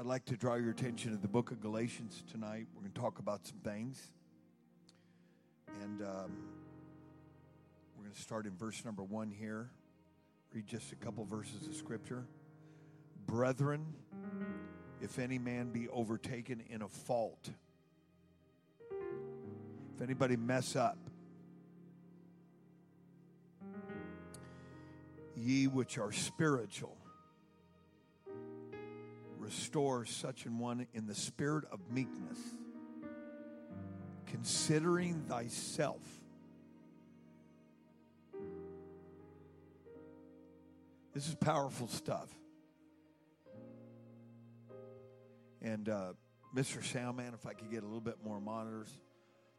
I'd like to draw your attention to the book of Galatians tonight. We're going to talk about some things. And um, we're going to start in verse number one here. Read just a couple verses of scripture. Brethren, if any man be overtaken in a fault, if anybody mess up, ye which are spiritual, restore such an one in the spirit of meekness, considering thyself. This is powerful stuff. And uh, Mr. Soundman, if I could get a little bit more monitors.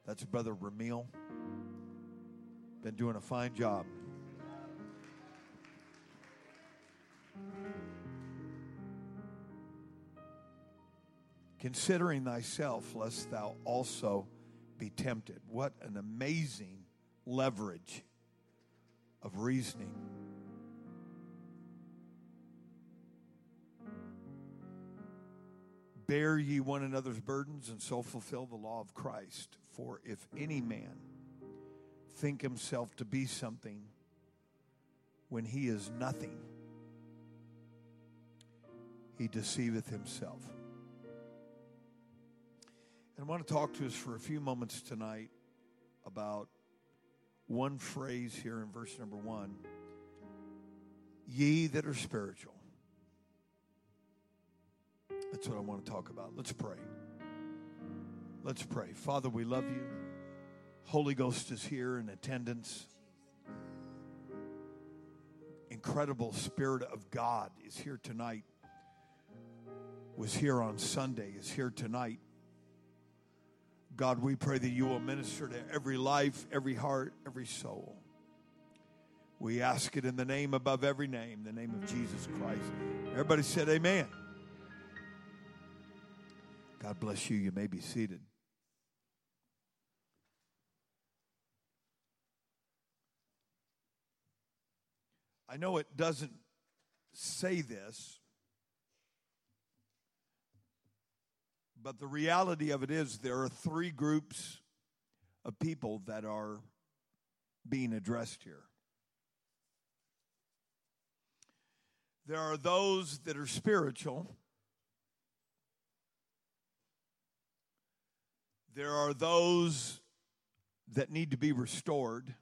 That's Brother Ramil. Been doing a fine job. Considering thyself, lest thou also be tempted. What an amazing leverage of reasoning. Bear ye one another's burdens and so fulfill the law of Christ. For if any man think himself to be something when he is nothing, he deceiveth himself. And I want to talk to us for a few moments tonight about one phrase here in verse number one Ye that are spiritual. That's what I want to talk about. Let's pray. Let's pray. Father, we love you. Holy Ghost is here in attendance. Incredible Spirit of God is here tonight. Was here on Sunday, is here tonight. God, we pray that you will minister to every life, every heart, every soul. We ask it in the name above every name, the name of Jesus Christ. Everybody said, Amen. God bless you. You may be seated. I know it doesn't say this, but the reality of it is there are three groups of people that are being addressed here. There are those that are spiritual. There are those that need to be restored.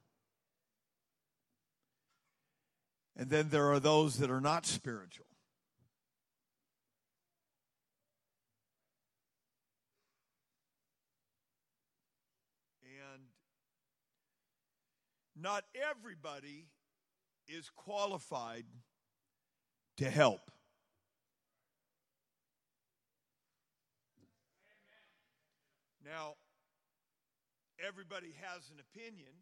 And then there are those that are not spiritual. And not everybody is qualified to help. Now, everybody has an opinion.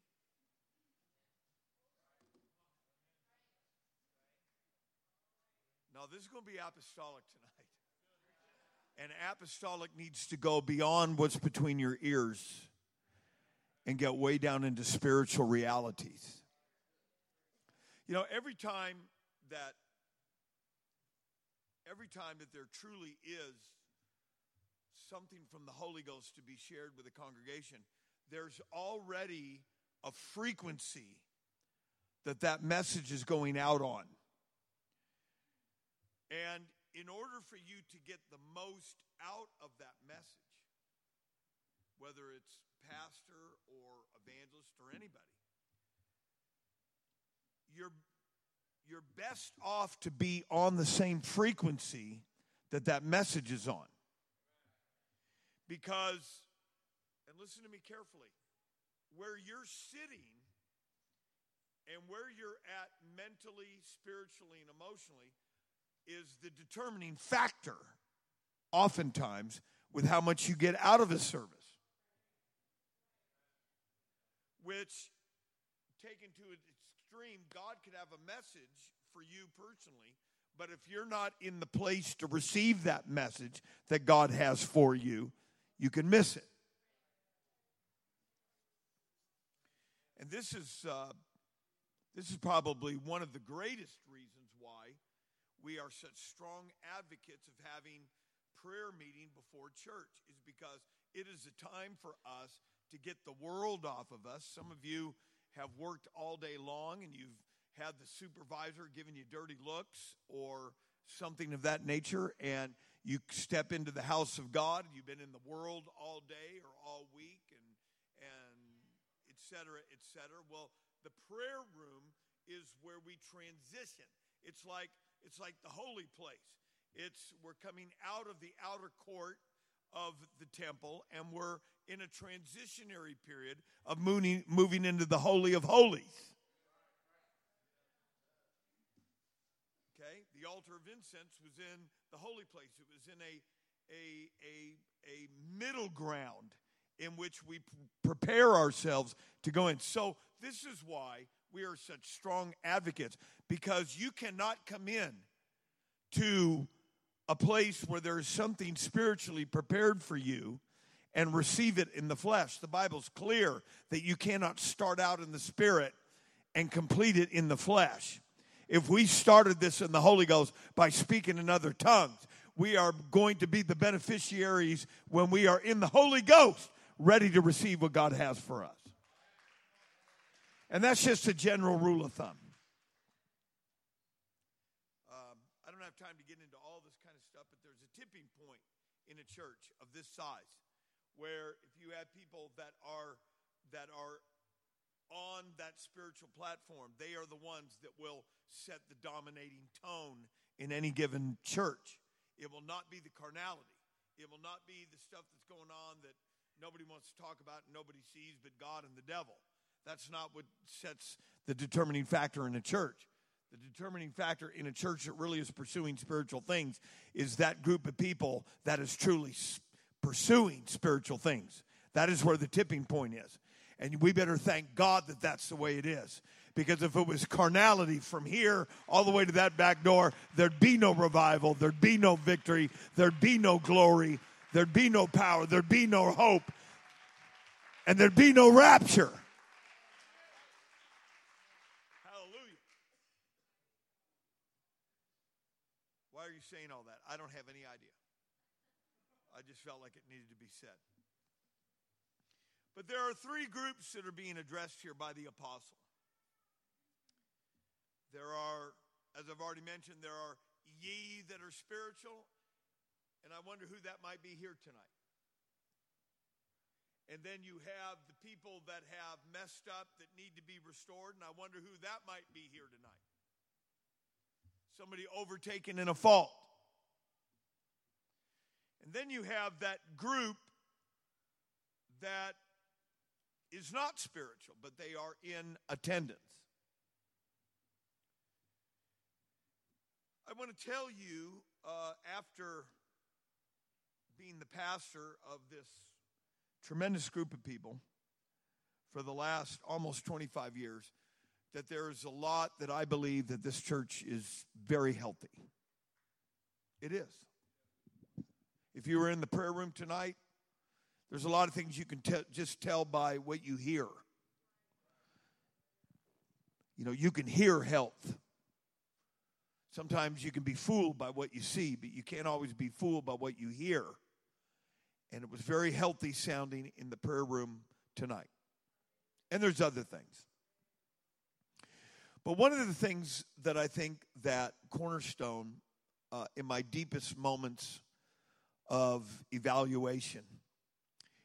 Now, this is going to be apostolic tonight. And apostolic needs to go beyond what's between your ears and get way down into spiritual realities. You know, every time that every time that there truly is something from the Holy Ghost to be shared with the congregation, there's already a frequency that that message is going out on. And in order for you to get the most out of that message, whether it's pastor or evangelist or anybody, you're, you're best off to be on the same frequency that that message is on. Because, and listen to me carefully, where you're sitting and where you're at mentally, spiritually, and emotionally is the determining factor, oftentimes, with how much you get out of a service. Which, taken to its extreme, God could have a message for you personally, but if you're not in the place to receive that message that God has for you, you can miss it. And this is uh, this is probably one of the greatest reasons why we are such strong advocates of having prayer meeting before church is because it is a time for us to get the world off of us. Some of you have worked all day long and you've had the supervisor giving you dirty looks or something of that nature, and you step into the house of God you've been in the world all day or all week and and et cetera, et cetera. Well, the prayer room is where we transition. It's like it's like the holy place. It's we're coming out of the outer court of the temple and we're in a transitionary period of moving, moving into the Holy of Holies. Okay? The altar of incense was in the holy place, it was in a, a, a, a middle ground in which we prepare ourselves to go in. So, this is why we are such strong advocates because you cannot come in to a place where there's something spiritually prepared for you and receive it in the flesh. The Bible's clear that you cannot start out in the spirit and complete it in the flesh. If we started this in the Holy Ghost by speaking in other tongues, we are going to be the beneficiaries when we are in the Holy Ghost, ready to receive what God has for us. And that's just a general rule of thumb. Um, I don't have time to get into all this kind of stuff, but there's a tipping point in a church of this size where if you have people that are that are on that spiritual platform, they are the ones that will set the dominating tone in any given church. It will not be the carnality. It will not be the stuff that's going on that nobody wants to talk about and nobody sees but God and the devil. That's not what sets the determining factor in a church. The determining factor in a church that really is pursuing spiritual things is that group of people that is truly pursuing spiritual things. That is where the tipping point is. And we better thank God that that's the way it is. Because if it was carnality from here all the way to that back door, there'd be no revival, there'd be no victory, there'd be no glory, there'd be no power, there'd be no hope, and there'd be no rapture. are you saying all that? I don't have any idea. I just felt like it needed to be said. But there are three groups that are being addressed here by the apostle. There are, as I've already mentioned, there are ye that are spiritual, and I wonder who that might be here tonight. And then you have the people that have messed up that need to be restored, and I wonder who that might be here tonight somebody overtaken in a fault. And then you have that group that is not spiritual, but they are in attendance. I want to tell you, uh, after being the pastor of this tremendous group of people for the last almost 25 years, that there's a lot that I believe that this church is very healthy. It is. If you were in the prayer room tonight, there's a lot of things you can te- just tell by what you hear. You know, you can hear health. Sometimes you can be fooled by what you see, but you can't always be fooled by what you hear. And it was very healthy sounding in the prayer room tonight. And there's other things. But one of the things that I think that Cornerstone, uh, in my deepest moments of evaluation,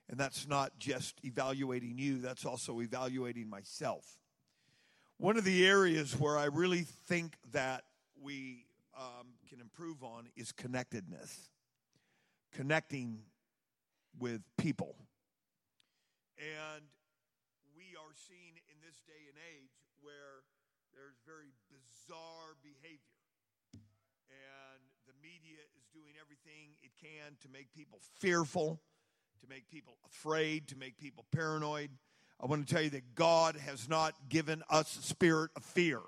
and that's not just evaluating you, that's also evaluating myself. One of the areas where I really think that we um, can improve on is connectedness, connecting with people. And we are seeing in this day and age where there's very bizarre behavior. And the media is doing everything it can to make people fearful, to make people afraid, to make people paranoid. I want to tell you that God has not given us a spirit of fear.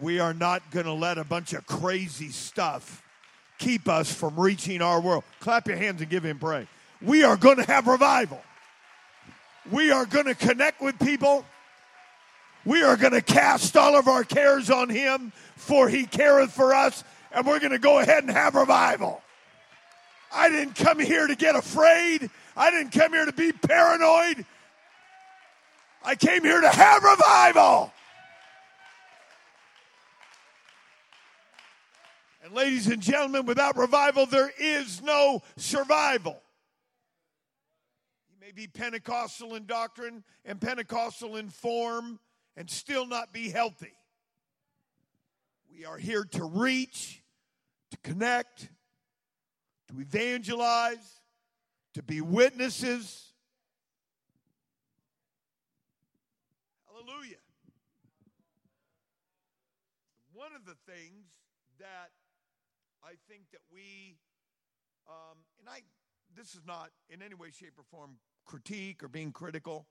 We are not going to let a bunch of crazy stuff keep us from reaching our world. Clap your hands and give him praise. We are going to have revival. We are going to connect with people. We are going to cast all of our cares on him, for he careth for us. and we're going to go ahead and have revival. I didn't come here to get afraid. I didn't come here to be paranoid. I came here to have revival. And, ladies and gentlemen, without revival, there is no survival. You may be Pentecostal in doctrine and Pentecostal in form and still not be healthy. We are here to reach, to connect, to evangelize, to be witnesses. Hallelujah. One of the things that I think that we, um, and I, this is not in any way, shape, or form critique or being critical,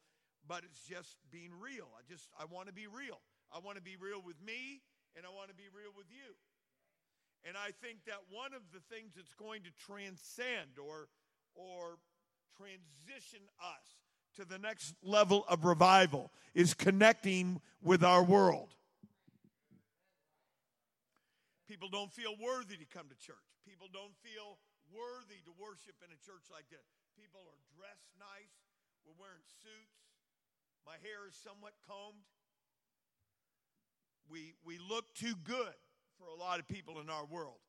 but it's just being real. I just, I want to be real. I want to be real with me, and I want to be real with you. And I think that one of the things that's going to transcend or, or transition us to the next level of revival is connecting with our world. People don't feel worthy to come to church. People don't feel worthy to worship in a church like this. People are dressed nice. We're wearing suits. My hair is somewhat combed. We, we look too good for a lot of people in our world.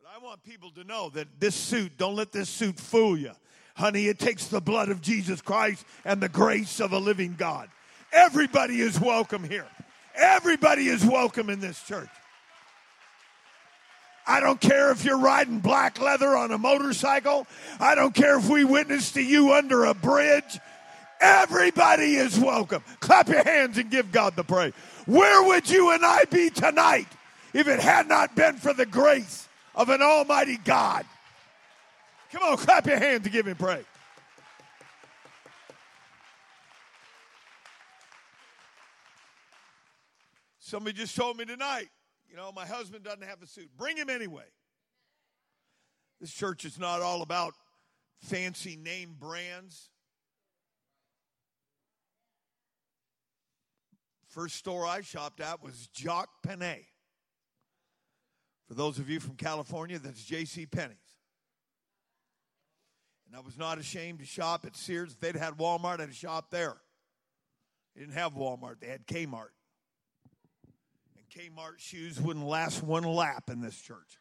But I want people to know that this suit, don't let this suit fool you. Honey, it takes the blood of Jesus Christ and the grace of a living God. Everybody is welcome here. Everybody is welcome in this church. I don't care if you're riding black leather on a motorcycle. I don't care if we witness to you under a bridge. Everybody is welcome. Clap your hands and give God the praise. Where would you and I be tonight if it had not been for the grace of an almighty God? Come on, clap your hands and give him praise. Somebody just told me tonight you know, my husband doesn't have a suit. Bring him anyway. This church is not all about fancy name brands. First store I shopped at was Jock Penney. For those of you from California, that's J.C. Penney's. And I was not ashamed to shop at Sears. If they'd had Walmart, I'd shop there. They didn't have Walmart, they had Kmart. And Kmart shoes wouldn't last one lap in this church.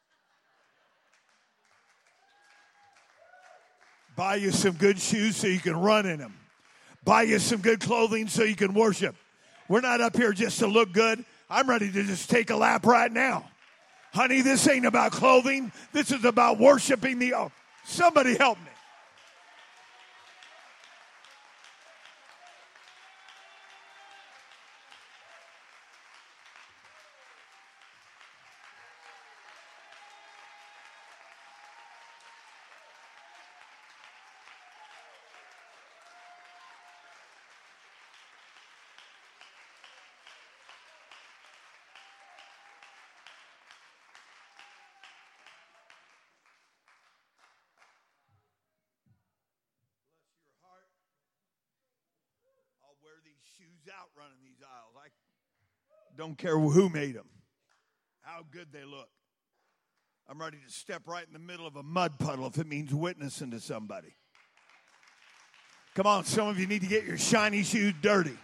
Buy you some good shoes so you can run in them. Buy you some good clothing so you can worship. We're not up here just to look good. I'm ready to just take a lap right now. Honey, this ain't about clothing. This is about worshiping the. Oh, somebody help me. Out running these aisles. I don't care who made them, how good they look. I'm ready to step right in the middle of a mud puddle if it means witnessing to somebody. Come on, some of you need to get your shiny shoes dirty.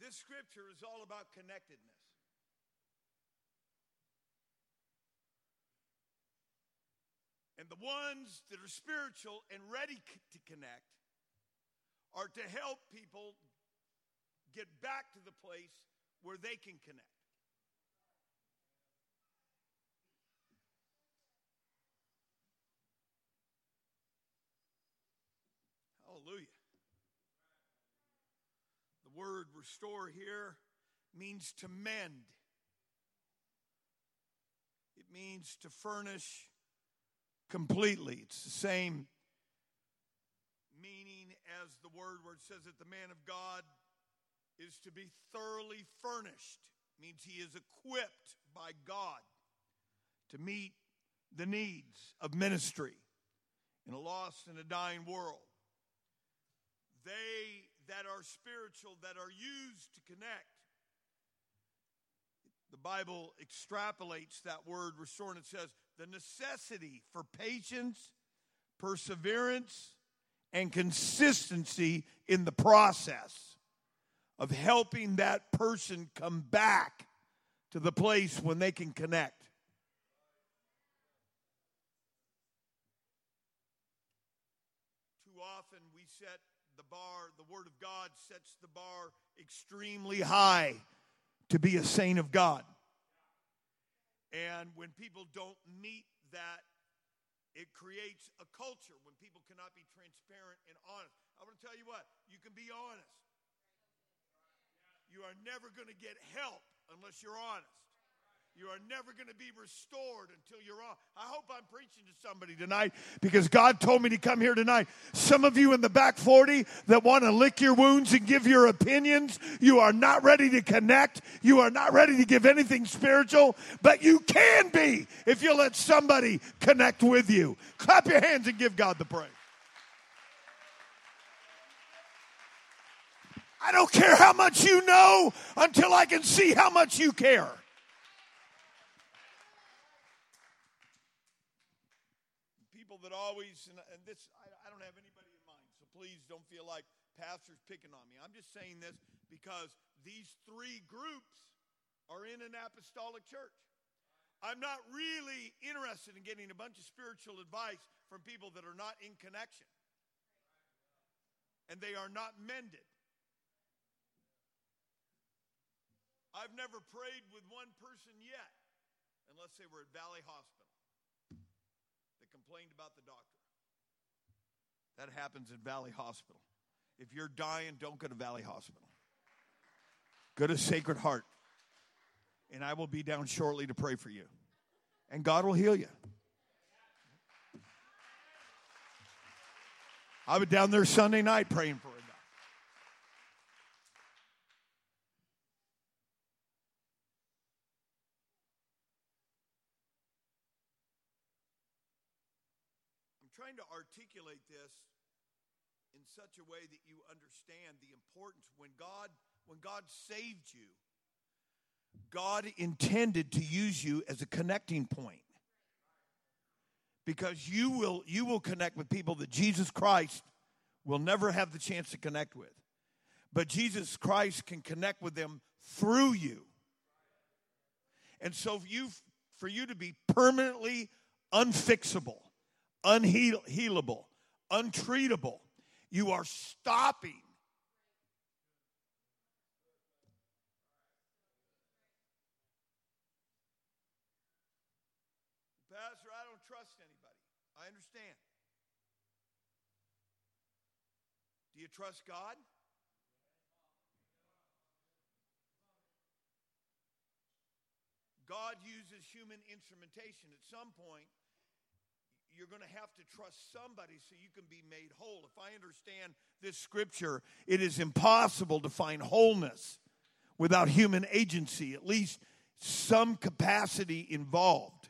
This scripture is all about connectedness. And the ones that are spiritual and ready to connect are to help people get back to the place where they can connect. Hallelujah. The word restore here means to mend, it means to furnish completely. It's the same meaning as the word where it says that the man of God is to be thoroughly furnished. It means he is equipped by God to meet the needs of ministry in a lost and a dying world. They that are spiritual, that are used to connect. The Bible extrapolates that word restore and it says the necessity for patience, perseverance, and consistency in the process of helping that person come back to the place when they can connect. Too often we set the bar, the Word of God sets the bar extremely high to be a saint of God. And when people don't meet that, it creates a culture when people cannot be transparent and honest. I want to tell you what, you can be honest. You are never going to get help unless you're honest. You are never going to be restored until you're on. I hope I'm preaching to somebody tonight because God told me to come here tonight. Some of you in the back 40 that want to lick your wounds and give your opinions, you are not ready to connect. You are not ready to give anything spiritual, but you can be if you let somebody connect with you. Clap your hands and give God the praise. I don't care how much you know until I can see how much you care. That always, and, and this, I, I don't have anybody in mind, so please don't feel like pastors picking on me. I'm just saying this because these three groups are in an apostolic church. I'm not really interested in getting a bunch of spiritual advice from people that are not in connection and they are not mended. I've never prayed with one person yet, unless they were at Valley Hospital complained about the doctor. That happens in Valley Hospital. If you're dying, don't go to Valley Hospital. Go to Sacred Heart. And I will be down shortly to pray for you. And God will heal you. I was down there Sunday night praying for him. trying to articulate this in such a way that you understand the importance. When God when God saved you God intended to use you as a connecting point. Because you will you will connect with people that Jesus Christ will never have the chance to connect with. But Jesus Christ can connect with them through you. And so you for you to be permanently unfixable unhealable, untreatable. You are stopping. Pastor, I don't trust anybody. I understand. Do you trust God? God uses human instrumentation at some point you're going to have to trust somebody so you can be made whole. If I understand this scripture, it is impossible to find wholeness without human agency, at least some capacity involved.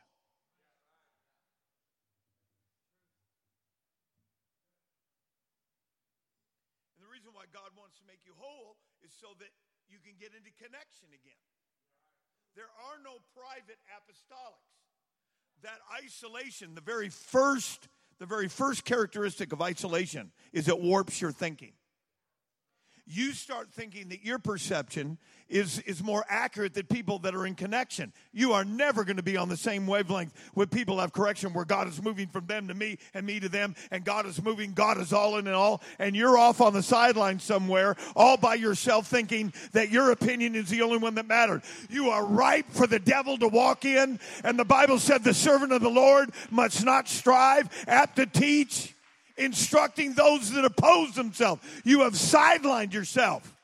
And the reason why God wants to make you whole is so that you can get into connection again. There are no private apostolics that isolation, the very first, the very first characteristic of isolation is it warps your thinking. You start thinking that your perception is, is more accurate than people that are in connection. You are never going to be on the same wavelength with people have correction where God is moving from them to me and me to them and God is moving, God is all in and all, and you're off on the sideline somewhere all by yourself thinking that your opinion is the only one that mattered. You are ripe for the devil to walk in, and the Bible said the servant of the Lord must not strive, apt to teach, instructing those that oppose themselves. You have sidelined yourself.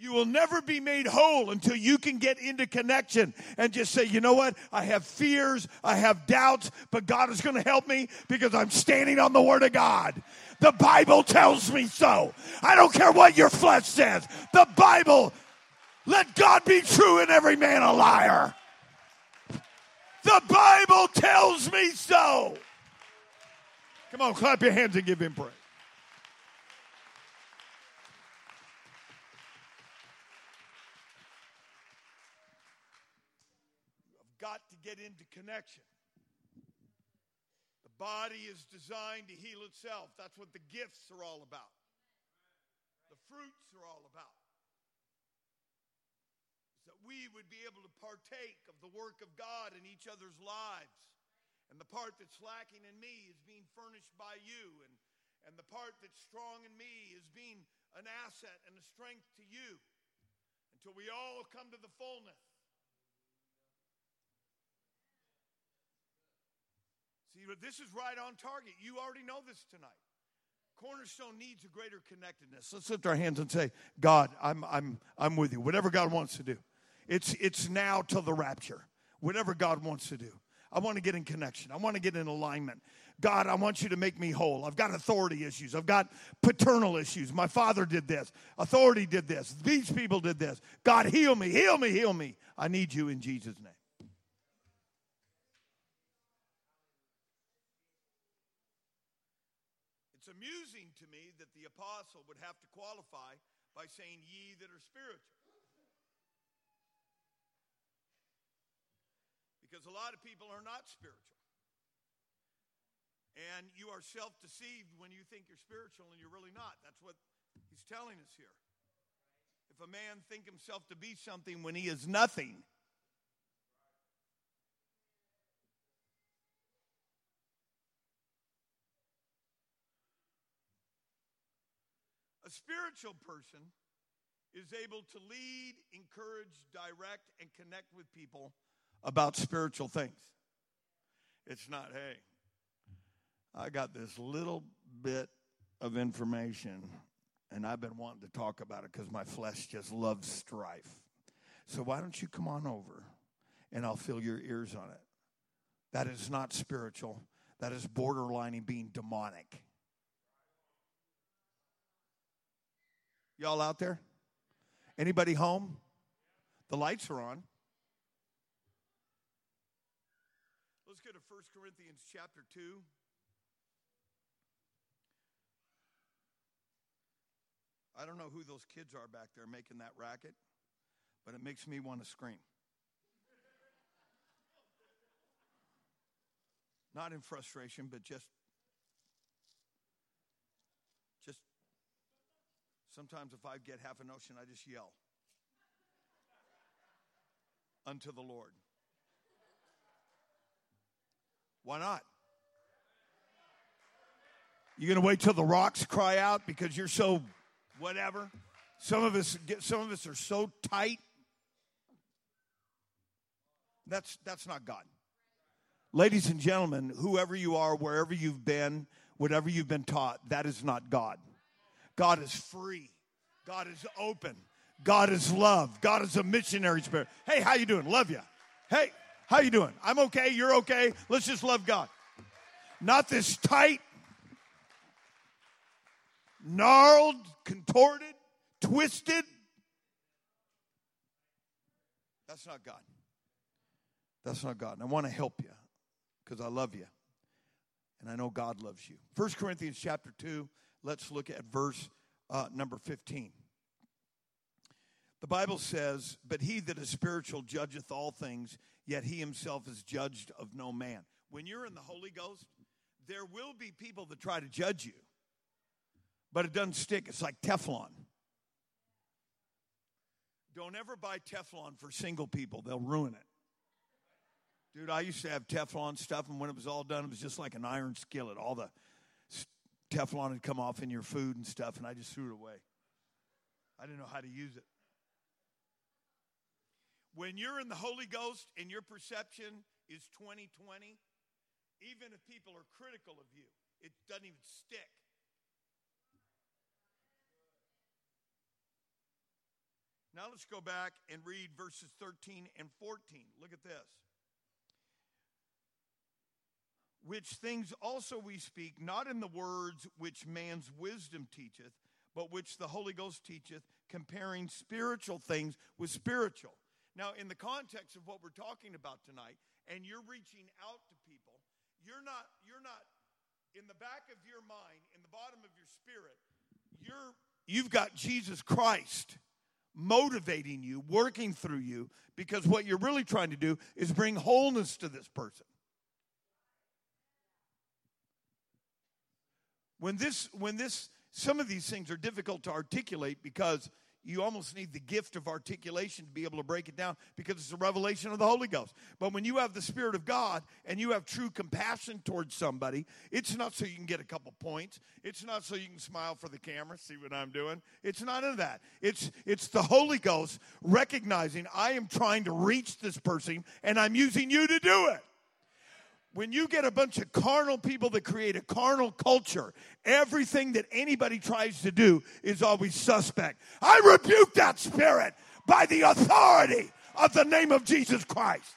You will never be made whole until you can get into connection and just say, you know what? I have fears, I have doubts, but God is going to help me because I'm standing on the Word of God. The Bible tells me so. I don't care what your flesh says. The Bible, let God be true and every man a liar. The Bible tells me so. Come on, clap your hands and give him praise. Got to get into connection. The body is designed to heal itself. That's what the gifts are all about. The fruits are all about. We would be able to partake of the work of God in each other's lives. And the part that's lacking in me is being furnished by you. And, and the part that's strong in me is being an asset and a strength to you until we all come to the fullness. See, but this is right on target. You already know this tonight. Cornerstone needs a greater connectedness. Let's lift our hands and say, God, I'm, I'm, I'm with you. Whatever God wants to do. It's, it's now till the rapture. Whatever God wants to do. I want to get in connection. I want to get in alignment. God, I want you to make me whole. I've got authority issues. I've got paternal issues. My father did this. Authority did this. These people did this. God, heal me, heal me, heal me. I need you in Jesus' name. It's amusing to me that the apostle would have to qualify by saying, Ye that are spiritual. Because a lot of people are not spiritual. And you are self deceived when you think you're spiritual and you're really not. That's what he's telling us here. If a man think himself to be something when he is nothing, a spiritual person is able to lead, encourage, direct, and connect with people about spiritual things. It's not, hey, I got this little bit of information and I've been wanting to talk about it because my flesh just loves strife. So why don't you come on over and I'll fill your ears on it? That is not spiritual. That is borderlining being demonic. Y'all out there? Anybody home? The lights are on. To 1 Corinthians chapter 2. I don't know who those kids are back there making that racket, but it makes me want to scream. Not in frustration, but just just sometimes if I get half a notion, I just yell unto the Lord. Why not? You gonna wait till the rocks cry out because you're so whatever? Some of us get some of us are so tight. That's that's not God. Ladies and gentlemen, whoever you are, wherever you've been, whatever you've been taught, that is not God. God is free. God is open. God is love. God is a missionary spirit. Hey, how you doing? Love you. Hey, how you doing? I'm okay. You're okay. Let's just love God. Not this tight, gnarled, contorted, twisted. That's not God. That's not God. And I want to help you because I love you. And I know God loves you. 1 Corinthians chapter 2, let's look at verse uh, number 15. The Bible says, But he that is spiritual judgeth all things, yet he himself is judged of no man. When you're in the Holy Ghost, there will be people that try to judge you, but it doesn't stick. It's like Teflon. Don't ever buy Teflon for single people, they'll ruin it. Dude, I used to have Teflon stuff, and when it was all done, it was just like an iron skillet. All the Teflon had come off in your food and stuff, and I just threw it away. I didn't know how to use it. When you're in the Holy Ghost and your perception is 2020, even if people are critical of you, it doesn't even stick. Now let's go back and read verses 13 and 14. Look at this. Which things also we speak, not in the words which man's wisdom teacheth, but which the Holy Ghost teacheth, comparing spiritual things with spiritual. Now, in the context of what we're talking about tonight, and you're reaching out to people, you're not, you're not in the back of your mind, in the bottom of your spirit, you're, you've got Jesus Christ motivating you, working through you, because what you're really trying to do is bring wholeness to this person. When this, when this, some of these things are difficult to articulate because you almost need the gift of articulation to be able to break it down because it's a revelation of the Holy Ghost. But when you have the Spirit of God and you have true compassion towards somebody, it's not so you can get a couple points. It's not so you can smile for the camera, see what I'm doing. It's none of that. It's it's the Holy Ghost recognizing I am trying to reach this person and I'm using you to do it when you get a bunch of carnal people that create a carnal culture, everything that anybody tries to do is always suspect. I rebuke that spirit by the authority of the name of Jesus Christ.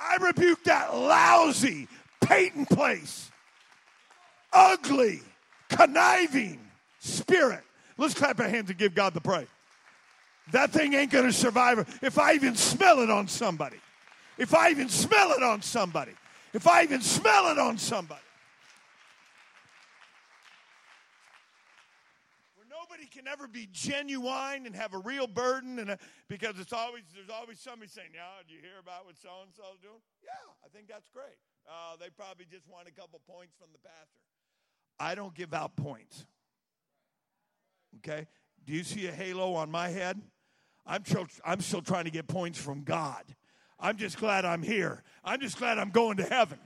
I rebuke that lousy, Peyton place, ugly, conniving spirit. Let's clap our hands and give God the praise. That thing ain't going to survive if I even smell it on somebody. If I even smell it on somebody. If I even smell it on somebody. Where nobody can ever be genuine and have a real burden and a, because it's always there's always somebody saying, "Yeah, do you hear about what so and so's doing?" Yeah, I think that's great. Uh, they probably just want a couple points from the pastor. I don't give out points. Okay? Do you see a halo on my head? I'm, still, I'm still trying to get points from God. I'm just glad I'm here. I'm just glad I'm going to heaven.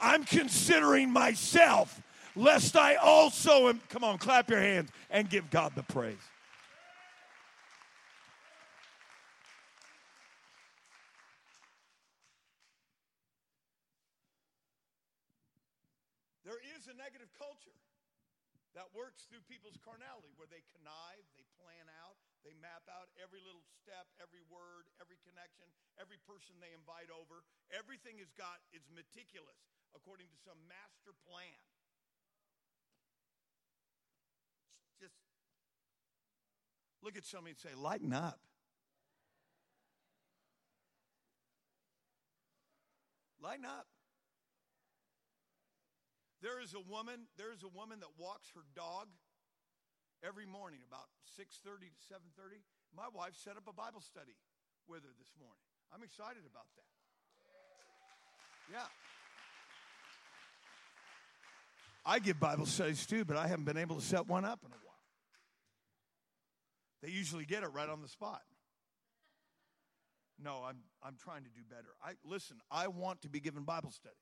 I'm considering myself, lest I also am. Come on, clap your hands and give God the praise. There is a negative culture that works through people's carnality where they connive, they plan out, they map out every little step, every word, every connection, every person they invite over. Everything is got is meticulous according to some master plan. Just look at somebody and say, lighten up. Lighten up. There is a woman, there is a woman that walks her dog every morning about 6.30 to 7.30 my wife set up a bible study with her this morning. I'm excited about that. Yeah. I give bible studies too but i haven't been able to set one up in a while. They usually get it right on the spot. No i'm, I'm trying to do better. I listen i want to be given bible studies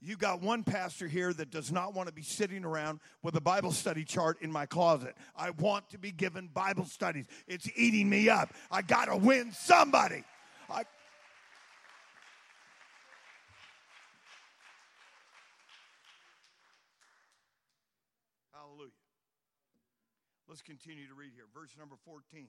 you got one pastor here that does not want to be sitting around with a Bible study chart in my closet. I want to be given Bible studies. It's eating me up. I got to win somebody. I, Hallelujah. Let's continue to read here. Verse number 14.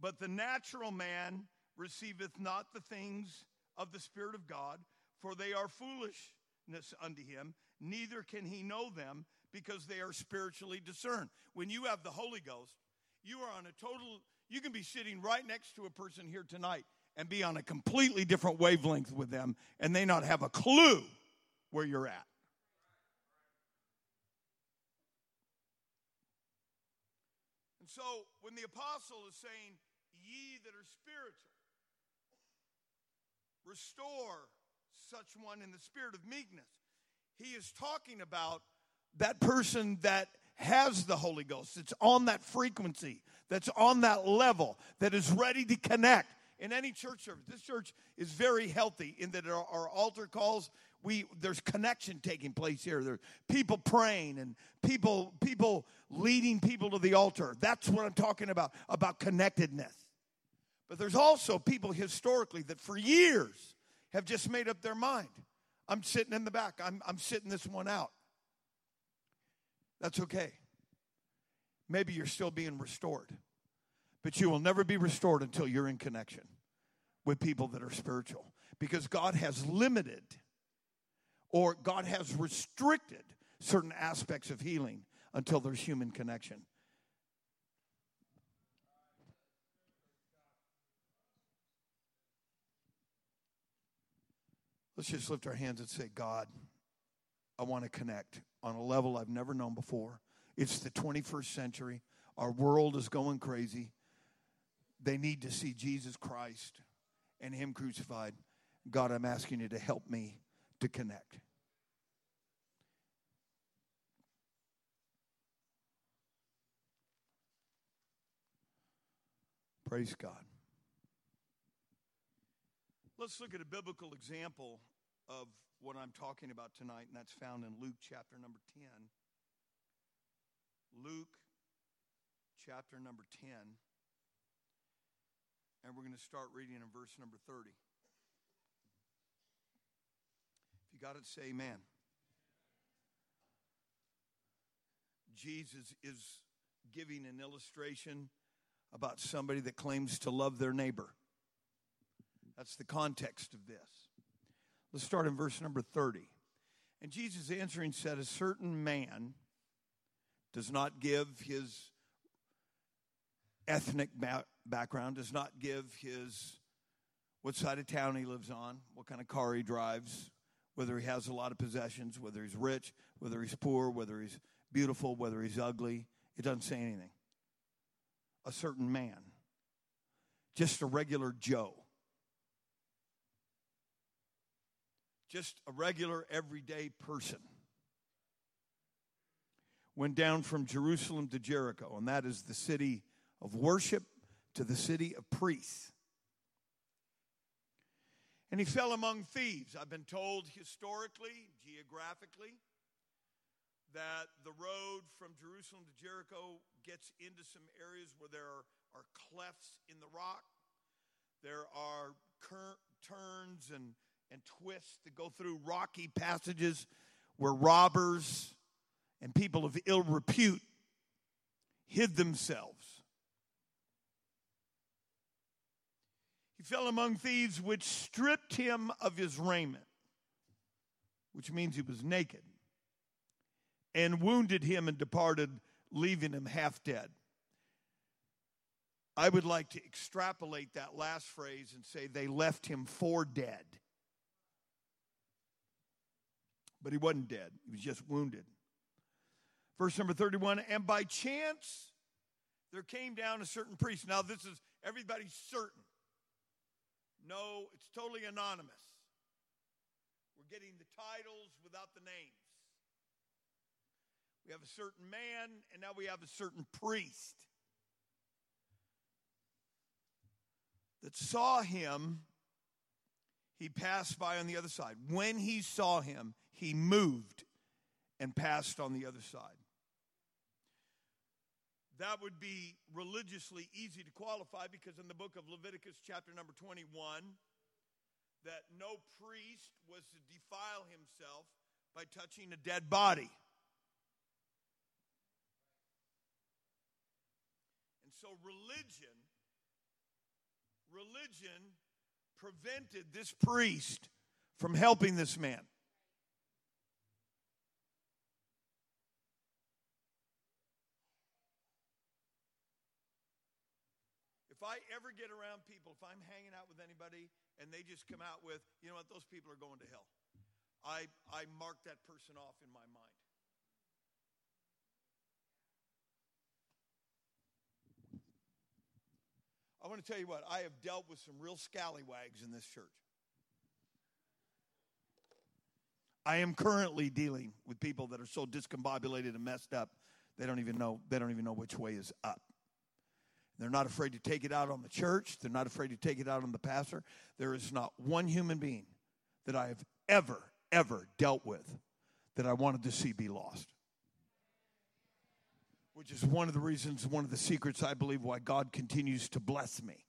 But the natural man receiveth not the things of the Spirit of God for they are foolishness unto him, neither can he know them because they are spiritually discerned. When you have the Holy Ghost, you are on a total, you can be sitting right next to a person here tonight and be on a completely different wavelength with them, and they not have a clue where you're at. And so when the apostle is saying, Ye that are spiritual, restore such one in the spirit of meekness. He is talking about that person that has the Holy Ghost, that's on that frequency, that's on that level, that is ready to connect in any church service. This church is very healthy in that our, our altar calls, we there's connection taking place here. There's people praying and people people leading people to the altar. That's what I'm talking about about connectedness. But there's also people historically that for years have just made up their mind. I'm sitting in the back, I'm, I'm sitting this one out. That's okay. Maybe you're still being restored, but you will never be restored until you're in connection with people that are spiritual because God has limited or God has restricted certain aspects of healing until there's human connection. Let's just lift our hands and say, God, I want to connect on a level I've never known before. It's the 21st century. Our world is going crazy. They need to see Jesus Christ and Him crucified. God, I'm asking you to help me to connect. Praise God. Let's look at a biblical example of what I'm talking about tonight, and that's found in Luke chapter number 10. Luke chapter number 10. And we're going to start reading in verse number 30. If you got it, say amen. Jesus is giving an illustration about somebody that claims to love their neighbor. That's the context of this. Let's start in verse number 30. And Jesus answering said, A certain man does not give his ethnic ba- background, does not give his what side of town he lives on, what kind of car he drives, whether he has a lot of possessions, whether he's rich, whether he's poor, whether he's beautiful, whether he's ugly. It doesn't say anything. A certain man, just a regular Joe, just a regular, everyday person, went down from Jerusalem to Jericho, and that is the city of worship to the city of priests. And he fell among thieves. I've been told historically, geographically, that the road from Jerusalem to Jericho gets into some areas where there are, are clefts in the rock. There are turns and, and twists to go through rocky passages where robbers and people of ill repute hid themselves. He fell among thieves, which stripped him of his raiment, which means he was naked and wounded him and departed, leaving him half dead. I would like to extrapolate that last phrase and say they left him for dead. But he wasn't dead, he was just wounded. Verse number 31 And by chance there came down a certain priest. Now, this is everybody's certain. No, it's totally anonymous. We're getting the titles without the names. We have a certain man, and now we have a certain priest that saw him. He passed by on the other side. When he saw him, he moved and passed on the other side. That would be religiously easy to qualify because in the book of Leviticus, chapter number 21, that no priest was to defile himself by touching a dead body. And so religion, religion prevented this priest from helping this man. If I ever get around people, if I'm hanging out with anybody and they just come out with, you know what, those people are going to hell, I, I mark that person off in my mind. I want to tell you what, I have dealt with some real scallywags in this church. I am currently dealing with people that are so discombobulated and messed up, they don't even know they don't even know which way is up. They're not afraid to take it out on the church. They're not afraid to take it out on the pastor. There is not one human being that I have ever, ever dealt with that I wanted to see be lost which is one of the reasons, one of the secrets I believe why God continues to bless me.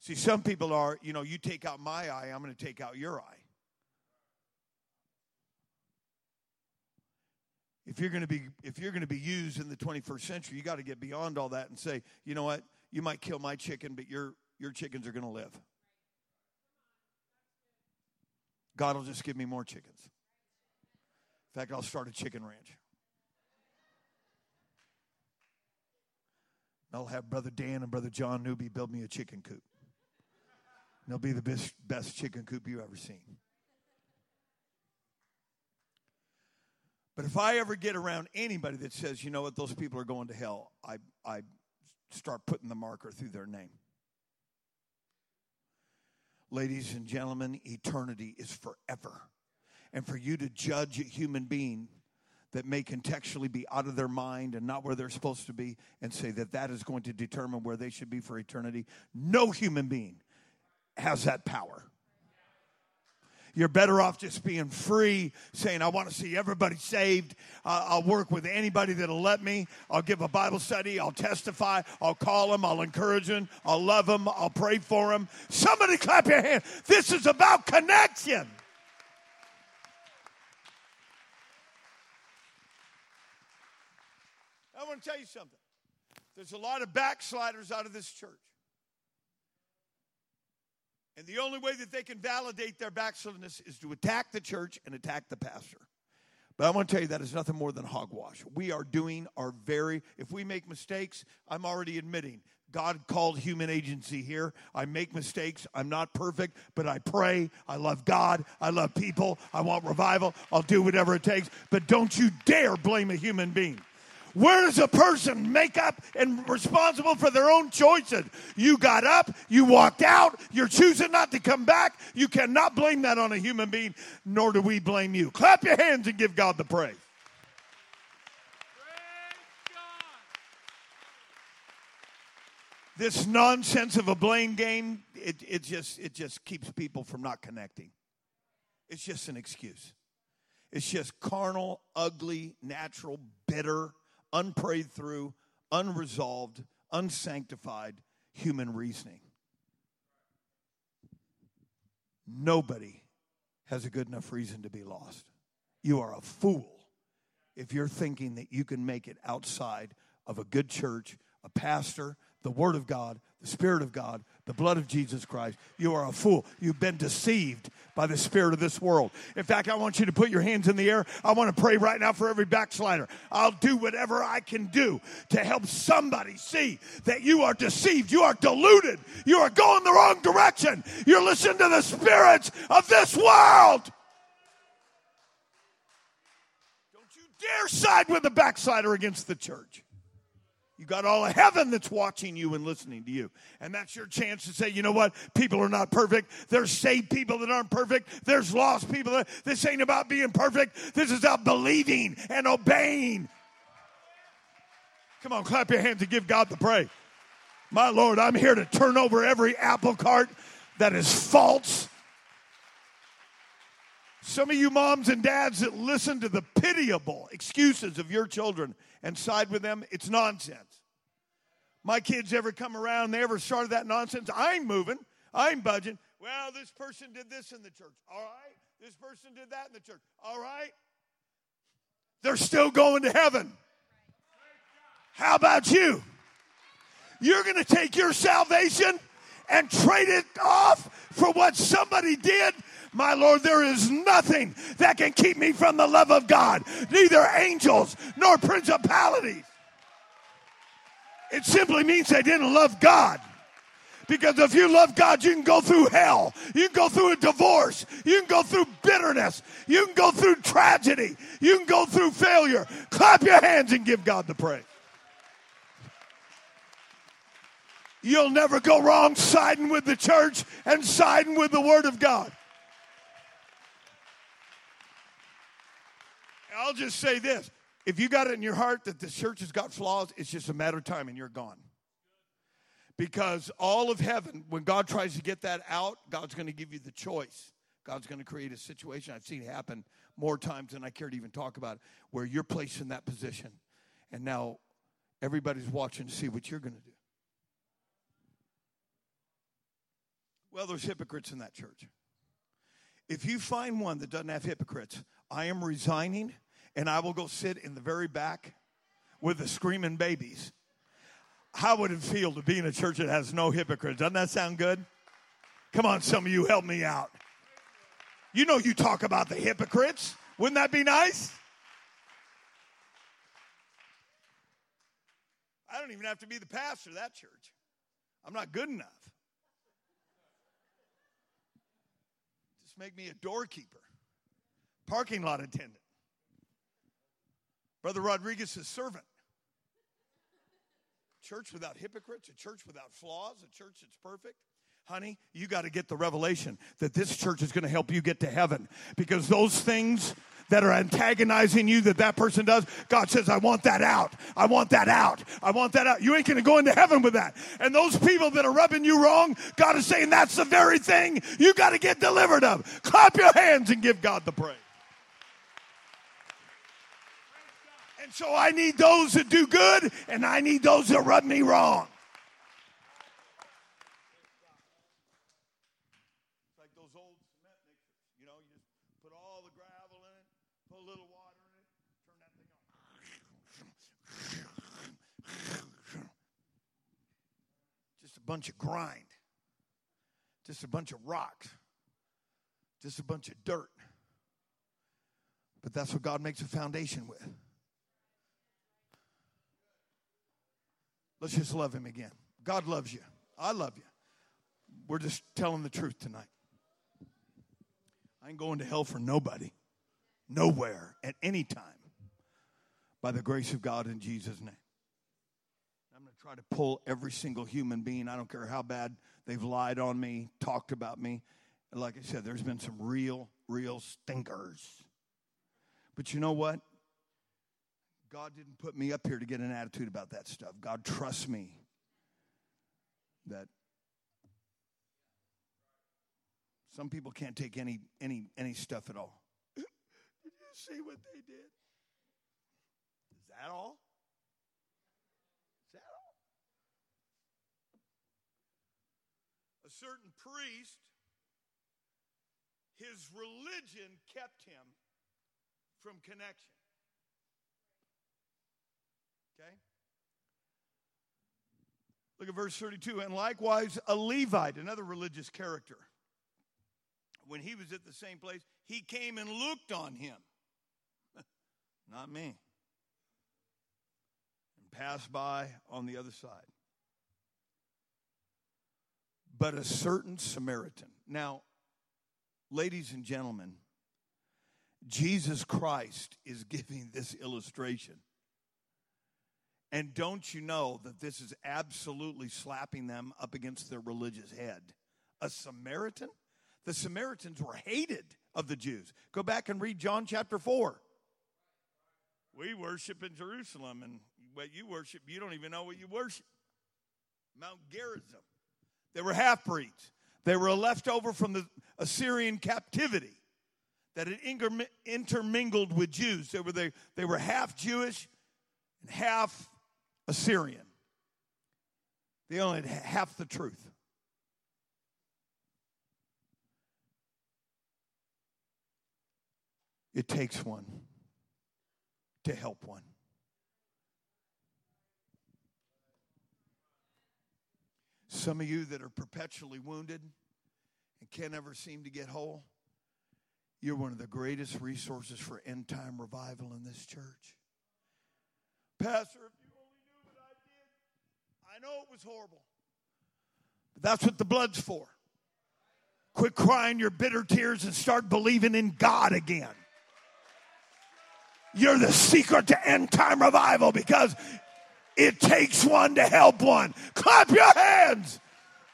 See, some people are, you know, you take out my eye, I'm going to take out your eye. If you're going to be if you're going to be used in the 21st century, you got to get beyond all that and say, you know what? You might kill my chicken, but your your chickens are going to live. God will just give me more chickens. In fact, I'll start a chicken ranch. I'll have Brother Dan and Brother John Newby build me a chicken coop. And they'll be the best, best chicken coop you've ever seen. But if I ever get around anybody that says, you know what, those people are going to hell, I, I start putting the marker through their name. Ladies and gentlemen, eternity is forever. And for you to judge a human being that may contextually be out of their mind and not where they're supposed to be and say that that is going to determine where they should be for eternity, no human being has that power. You're better off just being free, saying, I want to see everybody saved. Uh, I'll work with anybody that'll let me. I'll give a Bible study. I'll testify. I'll call them. I'll encourage them. I'll love them. I'll pray for them. Somebody clap your hand. This is about connection. I want to tell you something. There's a lot of backsliders out of this church. And the only way that they can validate their backslidness is to attack the church and attack the pastor. But I want to tell you that is nothing more than hogwash. We are doing our very, if we make mistakes, I'm already admitting God called human agency here. I make mistakes. I'm not perfect, but I pray. I love God. I love people. I want revival. I'll do whatever it takes. But don't you dare blame a human being. Where does a person make up and responsible for their own choices? You got up, you walked out, you're choosing not to come back. You cannot blame that on a human being, nor do we blame you. Clap your hands and give God the praise. This nonsense of a blame game, it, it just it just keeps people from not connecting. It's just an excuse. It's just carnal, ugly, natural, bitter unprayed through, unresolved, unsanctified human reasoning. Nobody has a good enough reason to be lost. You are a fool if you're thinking that you can make it outside of a good church, a pastor, the Word of God, the Spirit of God, the blood of Jesus Christ. You are a fool. You've been deceived by the spirit of this world. In fact, I want you to put your hands in the air. I want to pray right now for every backslider. I'll do whatever I can do to help somebody see that you are deceived. You are deluded. You are going the wrong direction. You're listening to the spirits of this world. Don't you dare side with the backslider against the church. You got all of heaven that's watching you and listening to you. And that's your chance to say, you know what? People are not perfect. There's saved people that aren't perfect. There's lost people. That, this ain't about being perfect. This is about believing and obeying. Come on, clap your hands and give God the praise. My Lord, I'm here to turn over every apple cart that is false. Some of you moms and dads that listen to the pitiable excuses of your children and side with them, it's nonsense. My kids ever come around, they ever started that nonsense, I'm moving, I'm budging. Well, this person did this in the church. All right. This person did that in the church. All right. They're still going to heaven. How about you? You're going to take your salvation and trade it off for what somebody did my Lord, there is nothing that can keep me from the love of God, neither angels nor principalities. It simply means they didn't love God. Because if you love God, you can go through hell. You can go through a divorce. You can go through bitterness. You can go through tragedy. You can go through failure. Clap your hands and give God the praise. You'll never go wrong siding with the church and siding with the Word of God. I'll just say this. If you got it in your heart that the church has got flaws, it's just a matter of time and you're gone. Because all of heaven, when God tries to get that out, God's going to give you the choice. God's going to create a situation I've seen happen more times than I care to even talk about, where you're placed in that position. And now everybody's watching to see what you're going to do. Well, there's hypocrites in that church. If you find one that doesn't have hypocrites, I am resigning and I will go sit in the very back with the screaming babies. How would it feel to be in a church that has no hypocrites? Doesn't that sound good? Come on, some of you help me out. You know, you talk about the hypocrites. Wouldn't that be nice? I don't even have to be the pastor of that church. I'm not good enough. Just make me a doorkeeper, parking lot attendant. Brother Rodriguez's servant. Church without hypocrites, a church without flaws, a church that's perfect. Honey, you got to get the revelation that this church is going to help you get to heaven because those things that are antagonizing you that that person does, God says, I want that out. I want that out. I want that out. You ain't going to go into heaven with that. And those people that are rubbing you wrong, God is saying that's the very thing you got to get delivered of. Clap your hands and give God the praise. And so I need those that do good and I need those that rub me wrong. Bunch of grind, just a bunch of rocks, just a bunch of dirt. But that's what God makes a foundation with. Let's just love Him again. God loves you. I love you. We're just telling the truth tonight. I ain't going to hell for nobody, nowhere, at any time, by the grace of God in Jesus' name try to pull every single human being. I don't care how bad they've lied on me, talked about me. And like I said, there's been some real, real stinkers. But you know what? God didn't put me up here to get an attitude about that stuff. God trusts me that some people can't take any any any stuff at all. did you see what they did? Is that all? Certain priest, his religion kept him from connection. Okay? Look at verse 32. And likewise, a Levite, another religious character, when he was at the same place, he came and looked on him. Not me. And passed by on the other side but a certain Samaritan. Now, ladies and gentlemen, Jesus Christ is giving this illustration. And don't you know that this is absolutely slapping them up against their religious head? A Samaritan? The Samaritans were hated of the Jews. Go back and read John chapter 4. We worship in Jerusalem, and what you worship, you don't even know what you worship. Mount Gerizim. They were half breeds. They were a leftover from the Assyrian captivity that had intermingled with Jews. They were, they, they were half Jewish and half Assyrian. They only had half the truth. It takes one to help one. Some of you that are perpetually wounded and can't ever seem to get whole, you're one of the greatest resources for end time revival in this church. Pastor, if you only knew what I did, I know it was horrible. But that's what the blood's for. Quit crying your bitter tears and start believing in God again. You're the secret to end time revival because it takes one to help one. Clap your hands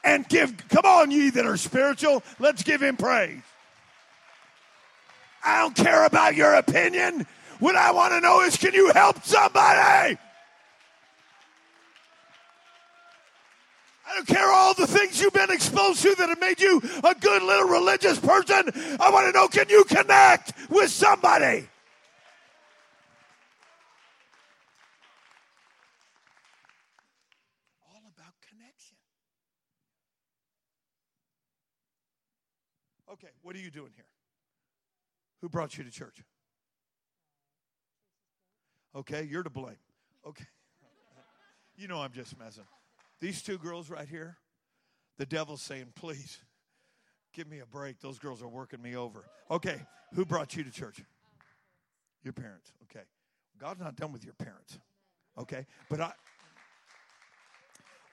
and give. Come on, ye that are spiritual, let's give him praise. I don't care about your opinion. What I want to know is can you help somebody? I don't care all the things you've been exposed to that have made you a good little religious person. I want to know can you connect with somebody? Okay, what are you doing here? Who brought you to church? Okay, you're to blame. Okay. you know I'm just messing. These two girls right here, the devil's saying, please, give me a break. Those girls are working me over. Okay, who brought you to church? Your parents. Okay. God's not done with your parents. Okay? But I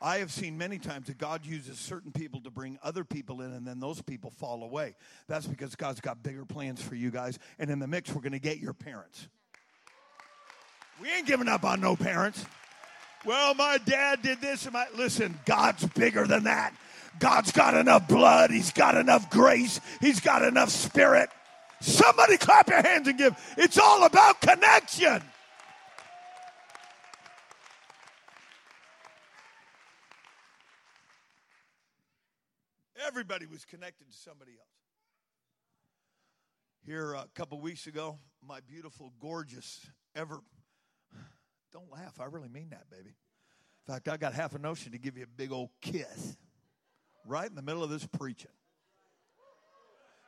I have seen many times that God uses certain people to bring other people in, and then those people fall away. That's because God's got bigger plans for you guys. And in the mix, we're going to get your parents. We ain't giving up on no parents. Well, my dad did this. And my, listen, God's bigger than that. God's got enough blood. He's got enough grace. He's got enough spirit. Somebody clap your hands and give. It's all about connection. Everybody was connected to somebody else. Here a couple weeks ago, my beautiful, gorgeous, ever. Don't laugh. I really mean that, baby. In fact, I got half a notion to give you a big old kiss right in the middle of this preaching.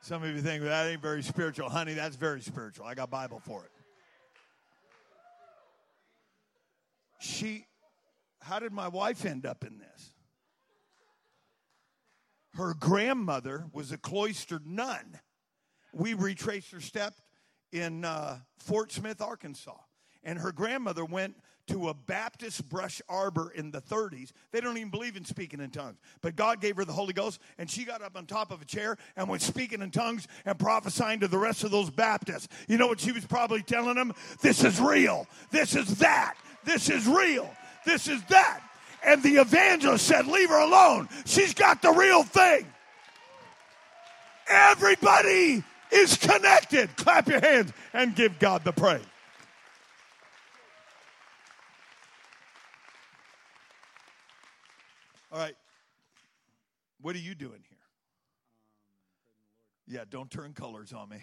Some of you think that ain't very spiritual. Honey, that's very spiritual. I got Bible for it. She, how did my wife end up in this? Her grandmother was a cloistered nun. We retraced her step in uh, Fort Smith, Arkansas. And her grandmother went to a Baptist brush arbor in the 30s. They don't even believe in speaking in tongues. But God gave her the Holy Ghost, and she got up on top of a chair and was speaking in tongues and prophesying to the rest of those Baptists. You know what she was probably telling them? This is real. This is that. This is real. This is that. And the evangelist said, Leave her alone. She's got the real thing. Everybody is connected. Clap your hands and give God the praise. All right. What are you doing here? Yeah, don't turn colors on me.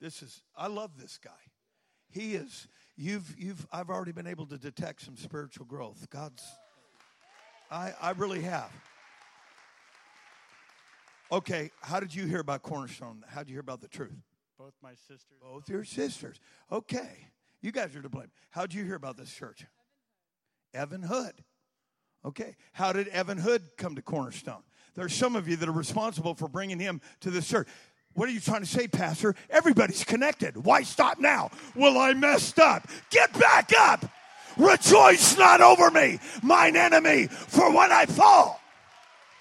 This is I love this guy. He is you've you've I've already been able to detect some spiritual growth. God's I I really have. Okay, how did you hear about Cornerstone? How did you hear about the truth? Both my sisters. Both your sisters. Okay. You guys are to blame. How did you hear about this church? Evan Hood. Okay. How did Evan Hood come to Cornerstone? There's some of you that are responsible for bringing him to this church. What are you trying to say, Pastor? Everybody's connected. Why stop now? Well, I messed up. Get back up. Rejoice not over me, mine enemy, for when I fall,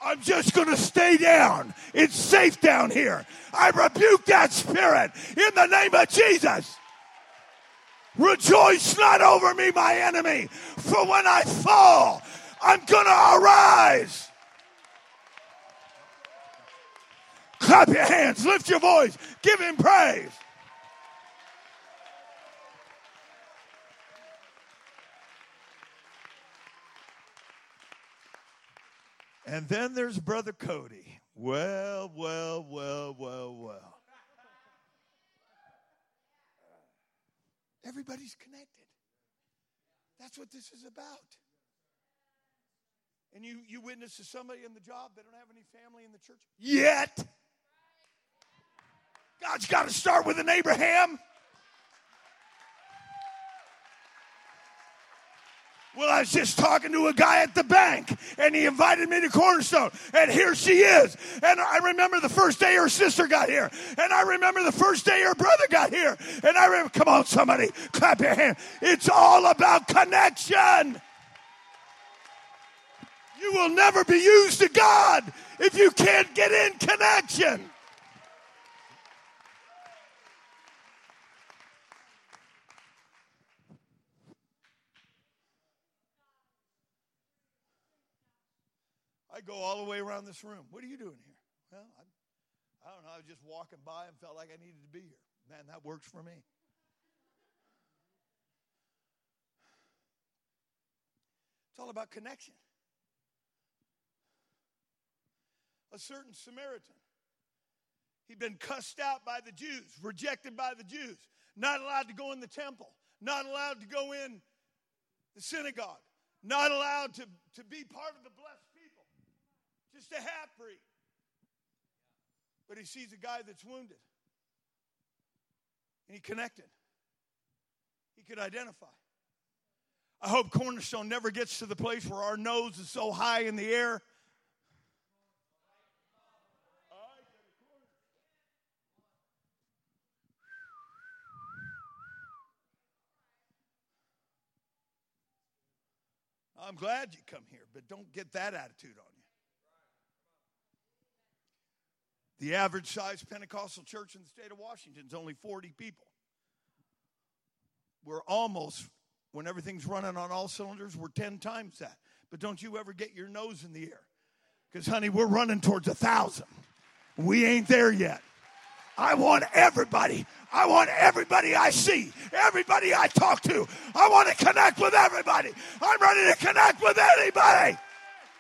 I'm just going to stay down. It's safe down here. I rebuke that spirit in the name of Jesus. Rejoice not over me, my enemy, for when I fall, I'm going to arise. Clap your hands, lift your voice, give him praise. And then there's Brother Cody. Well, well, well, well, well. Everybody's connected. That's what this is about. And you, you witness to somebody in the job, they don't have any family in the church yet. God's got to start with an Abraham. Well, I was just talking to a guy at the bank, and he invited me to Cornerstone, and here she is. And I remember the first day her sister got here, and I remember the first day her brother got here, and I remember, come on, somebody, clap your hand. It's all about connection. You will never be used to God if you can't get in connection. I go all the way around this room. What are you doing here? Well, I, I don't know. I was just walking by and felt like I needed to be here. Man, that works for me. It's all about connection. A certain Samaritan, he'd been cussed out by the Jews, rejected by the Jews, not allowed to go in the temple, not allowed to go in the synagogue, not allowed to, to be part of the people, just a half breed. But he sees a guy that's wounded, and he connected. He could identify. I hope Cornerstone never gets to the place where our nose is so high in the air. I'm glad you come here, but don't get that attitude on you. The average size Pentecostal church in the state of Washington is only 40 people. We're almost, when everything's running on all cylinders, we're 10 times that. But don't you ever get your nose in the air. Because, honey, we're running towards a thousand. We ain't there yet. I want everybody. I want everybody I see, everybody I talk to. I want to connect with everybody. I'm ready to connect with anybody.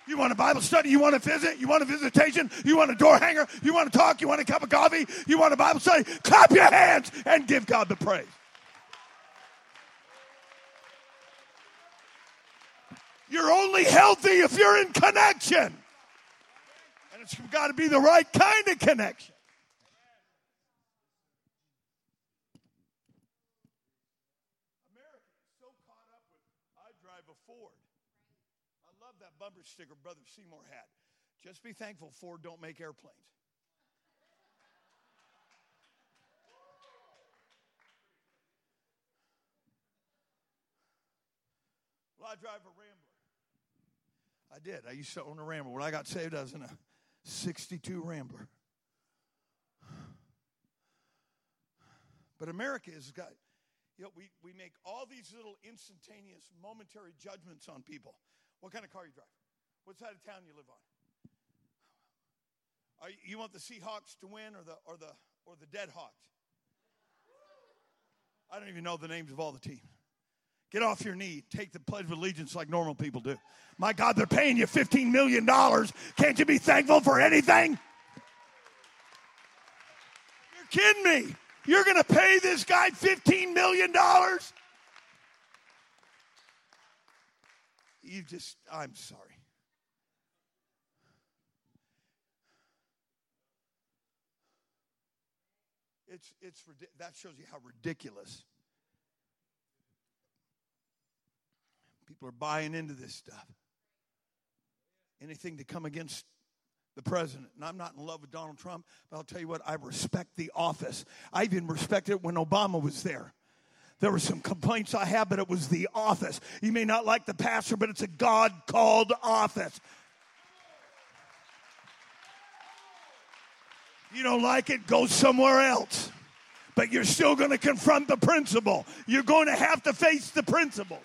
You want a Bible study? You want a visit? You want a visitation? You want a door hanger? You want to talk? You want a cup of coffee? You want a Bible study? Clap your hands and give God the praise. You're only healthy if you're in connection. And it's got to be the right kind of connection. America is so caught up with, I drive a Ford. I love that bumper sticker Brother Seymour had. Just be thankful Ford don't make airplanes. Well, I drive a Rambler. I did. I used to own a Rambler. When I got saved, I was in a 62 Rambler. But America has got, you know, we, we make all these little instantaneous, momentary judgments on people. What kind of car you drive? What side of town you live on? You, you want the Seahawks to win or the or the or the Dead Hawks? I don't even know the names of all the teams. Get off your knee. Take the Pledge of Allegiance like normal people do. My God, they're paying you $15 million. Can't you be thankful for anything? You're kidding me. You're going to pay this guy $15 million? You just, I'm sorry. It's, it's, that shows you how ridiculous People are buying into this stuff. Anything to come against the president. And I'm not in love with Donald Trump, but I'll tell you what, I respect the office. I even respected it when Obama was there. There were some complaints I had, but it was the office. You may not like the pastor, but it's a God called office. You don't like it, go somewhere else. But you're still going to confront the principle. You're going to have to face the principles.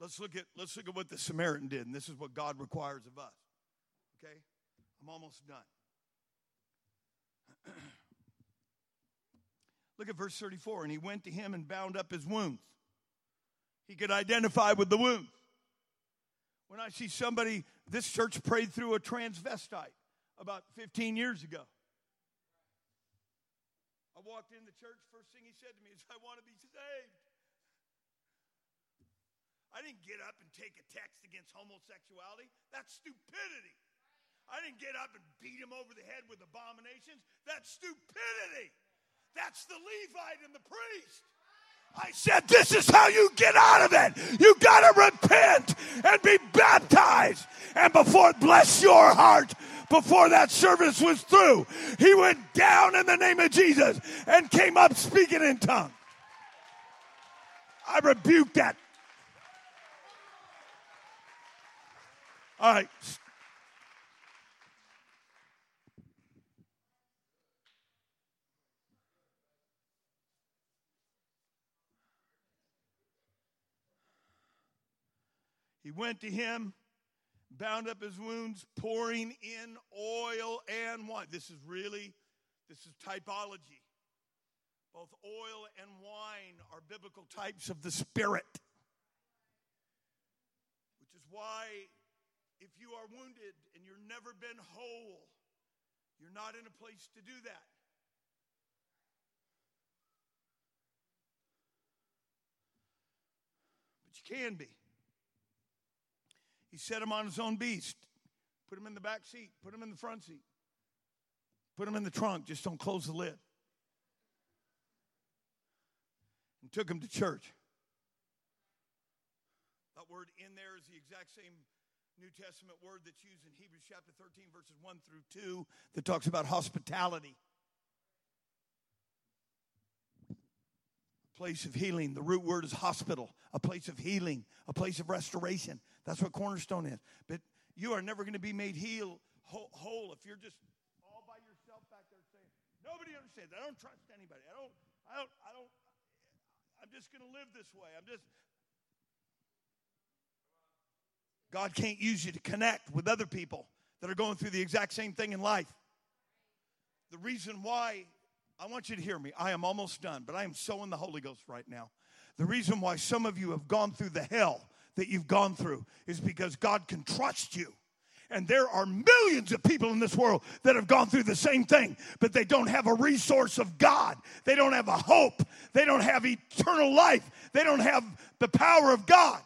Let's look at let's look at what the Samaritan did, and this is what God requires of us. Okay? I'm almost done. look at verse 34. And he went to him and bound up his wounds. He could identify with the wounds. When I see somebody, this church prayed through a transvestite about 15 years ago. I walked in the church, first thing he said to me is, I want to be saved. I didn't get up and take a text against homosexuality. That's stupidity. I didn't get up and beat him over the head with abominations. That's stupidity. That's the Levite and the priest. I said, This is how you get out of it. You got to repent and be baptized. And before, bless your heart, before that service was through, he went down in the name of Jesus and came up speaking in tongues. I rebuke that All right. He went to him, bound up his wounds, pouring in oil and wine. This is really, this is typology. Both oil and wine are biblical types of the Spirit, which is why if you are wounded and you've never been whole, you're not in a place to do that. But you can be. He set him on his own beast, put him in the back seat, put him in the front seat, put him in the trunk, just don't close the lid. And took him to church. That word in there is the exact same New Testament word that's used in Hebrews chapter 13, verses 1 through 2, that talks about hospitality. place of healing. The root word is hospital, a place of healing, a place of restoration. That's what cornerstone is. But you are never going to be made heal, whole if you're just all by yourself back there saying, nobody understands. I don't trust anybody. I don't, I don't, I don't, I'm just going to live this way. I'm just, God can't use you to connect with other people that are going through the exact same thing in life. The reason why, I want you to hear me, I am almost done, but I am so in the Holy Ghost right now. The reason why some of you have gone through the hell that you've gone through is because God can trust you. And there are millions of people in this world that have gone through the same thing, but they don't have a resource of God. They don't have a hope. They don't have eternal life. They don't have the power of God.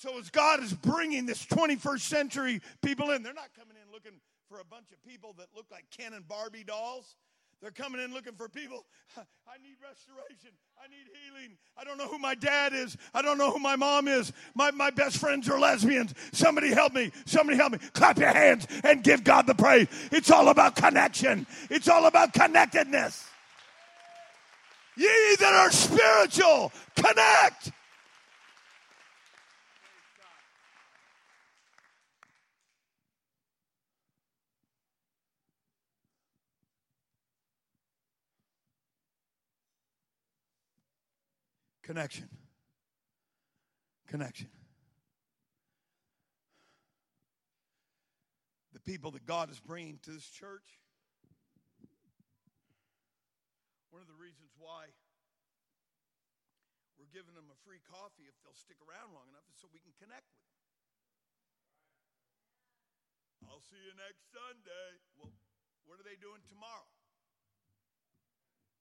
So, as God is bringing this 21st century people in, they're not coming in looking for a bunch of people that look like Ken and Barbie dolls. They're coming in looking for people. I need restoration. I need healing. I don't know who my dad is. I don't know who my mom is. My, my best friends are lesbians. Somebody help me. Somebody help me. Clap your hands and give God the praise. It's all about connection, it's all about connectedness. Ye that are spiritual, connect. Connection. Connection. The people that God is bringing to this church, one of the reasons why we're giving them a free coffee if they'll stick around long enough is so we can connect with them. I'll see you next Sunday. Well, what are they doing tomorrow?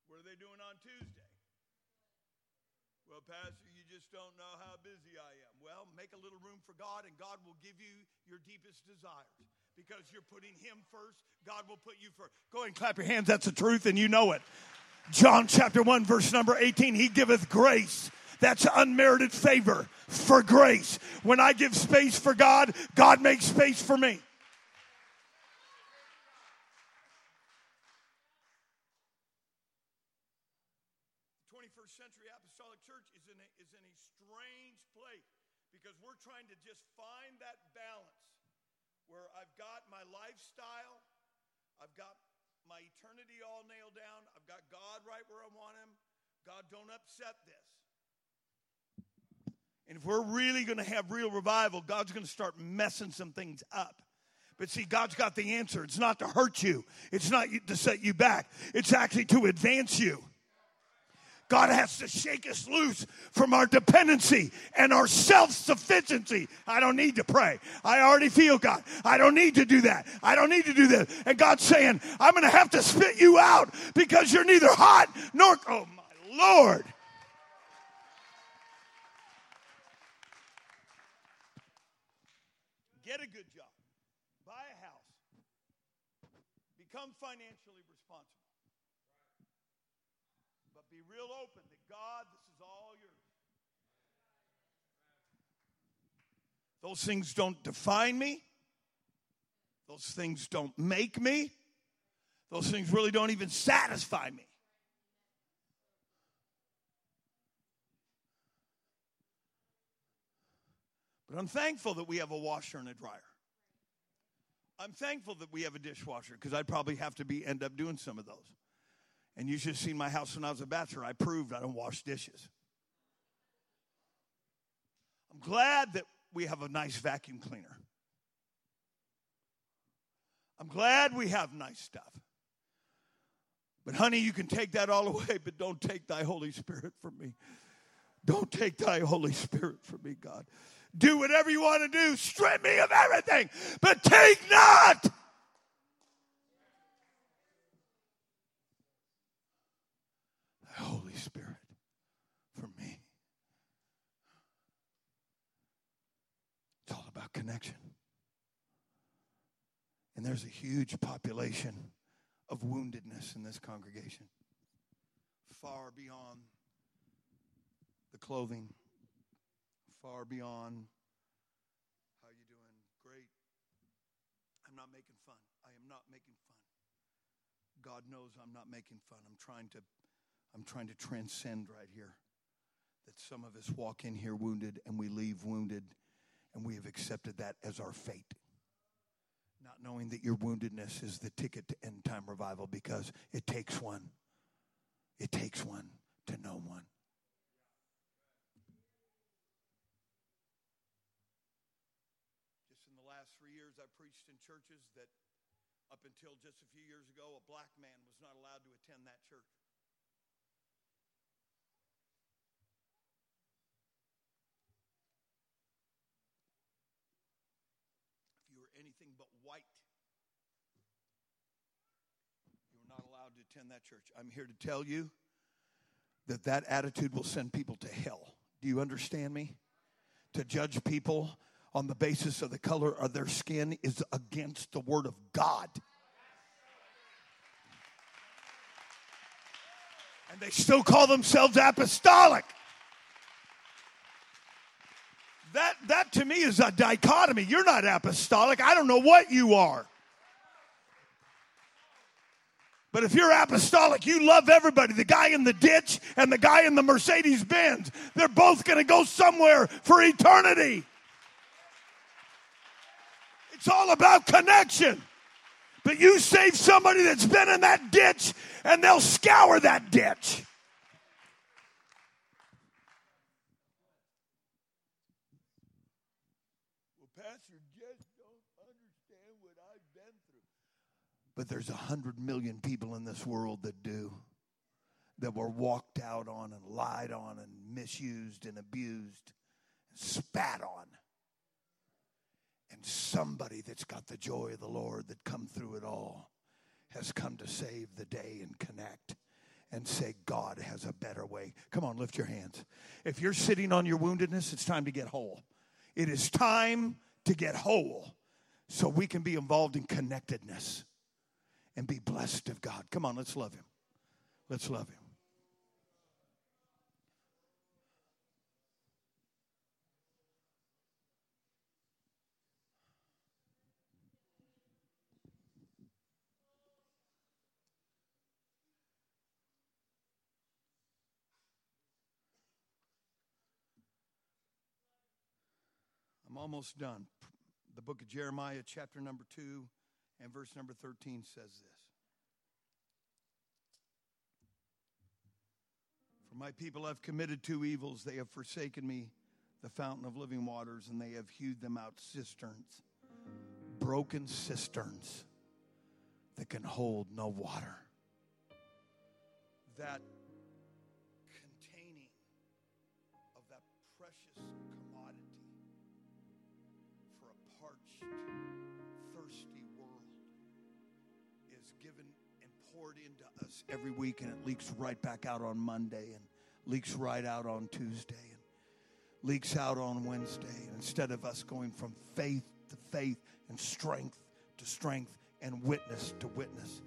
What are they doing on Tuesday? Well, Pastor, you just don't know how busy I am. Well, make a little room for God, and God will give you your deepest desires. Because you're putting Him first, God will put you first. Go and clap your hands. That's the truth, and you know it. John chapter 1, verse number 18 He giveth grace. That's unmerited favor for grace. When I give space for God, God makes space for me. 21st century church is in a, is in a strange place because we're trying to just find that balance where I've got my lifestyle, I've got my eternity all nailed down, I've got God right where I want Him. God, don't upset this. And if we're really going to have real revival, God's going to start messing some things up. But see, God's got the answer. It's not to hurt you, it's not to set you back, it's actually to advance you. God has to shake us loose from our dependency and our self sufficiency. I don't need to pray. I already feel God. I don't need to do that. I don't need to do this. And God's saying, I'm going to have to spit you out because you're neither hot nor. Oh, my Lord. Get a good job, buy a house, become financially be real open that God, this is all yours. Those things don't define me. Those things don't make me. Those things really don't even satisfy me. But I'm thankful that we have a washer and a dryer. I'm thankful that we have a dishwasher because I'd probably have to be end up doing some of those. And you should have seen my house when I was a bachelor. I proved I don't wash dishes. I'm glad that we have a nice vacuum cleaner. I'm glad we have nice stuff. But, honey, you can take that all away, but don't take thy Holy Spirit from me. Don't take thy Holy Spirit from me, God. Do whatever you want to do, strip me of everything, but take not Holy Spirit for me. It's all about connection. And there's a huge population of woundedness in this congregation, far beyond the clothing, far beyond. How you doing? Great. I'm not making fun. I am not making fun. God knows I'm not making fun. I'm trying to I'm trying to transcend right here. That some of us walk in here wounded and we leave wounded and we have accepted that as our fate. Not knowing that your woundedness is the ticket to end time revival because it takes one. It takes one to know one. Just in the last three years, I preached in churches that up until just a few years ago, a black man was not allowed to attend that church. If you were anything but white, you were not allowed to attend that church. I'm here to tell you that that attitude will send people to hell. Do you understand me? To judge people on the basis of the color of their skin is against the word of God. And they still call themselves apostolic. That, that to me is a dichotomy. You're not apostolic. I don't know what you are. But if you're apostolic, you love everybody. The guy in the ditch and the guy in the Mercedes Benz. They're both going to go somewhere for eternity. It's all about connection. But you save somebody that's been in that ditch and they'll scour that ditch. Pastor, just don't understand what I've been through. But there's a hundred million people in this world that do. That were walked out on and lied on and misused and abused and spat on and somebody that's got the joy of the Lord that come through it all has come to save the day and connect and say, God has a better way. Come on, lift your hands. If you're sitting on your woundedness, it's time to get whole. It is time to get whole so we can be involved in connectedness and be blessed of God. Come on, let's love Him. Let's love Him. Almost done. The book of Jeremiah, chapter number 2, and verse number 13 says this For my people have committed two evils. They have forsaken me, the fountain of living waters, and they have hewed them out cisterns, broken cisterns that can hold no water. That poured into us every week, and it leaks right back out on Monday, and leaks right out on Tuesday, and leaks out on Wednesday. And instead of us going from faith to faith and strength to strength and witness to witness,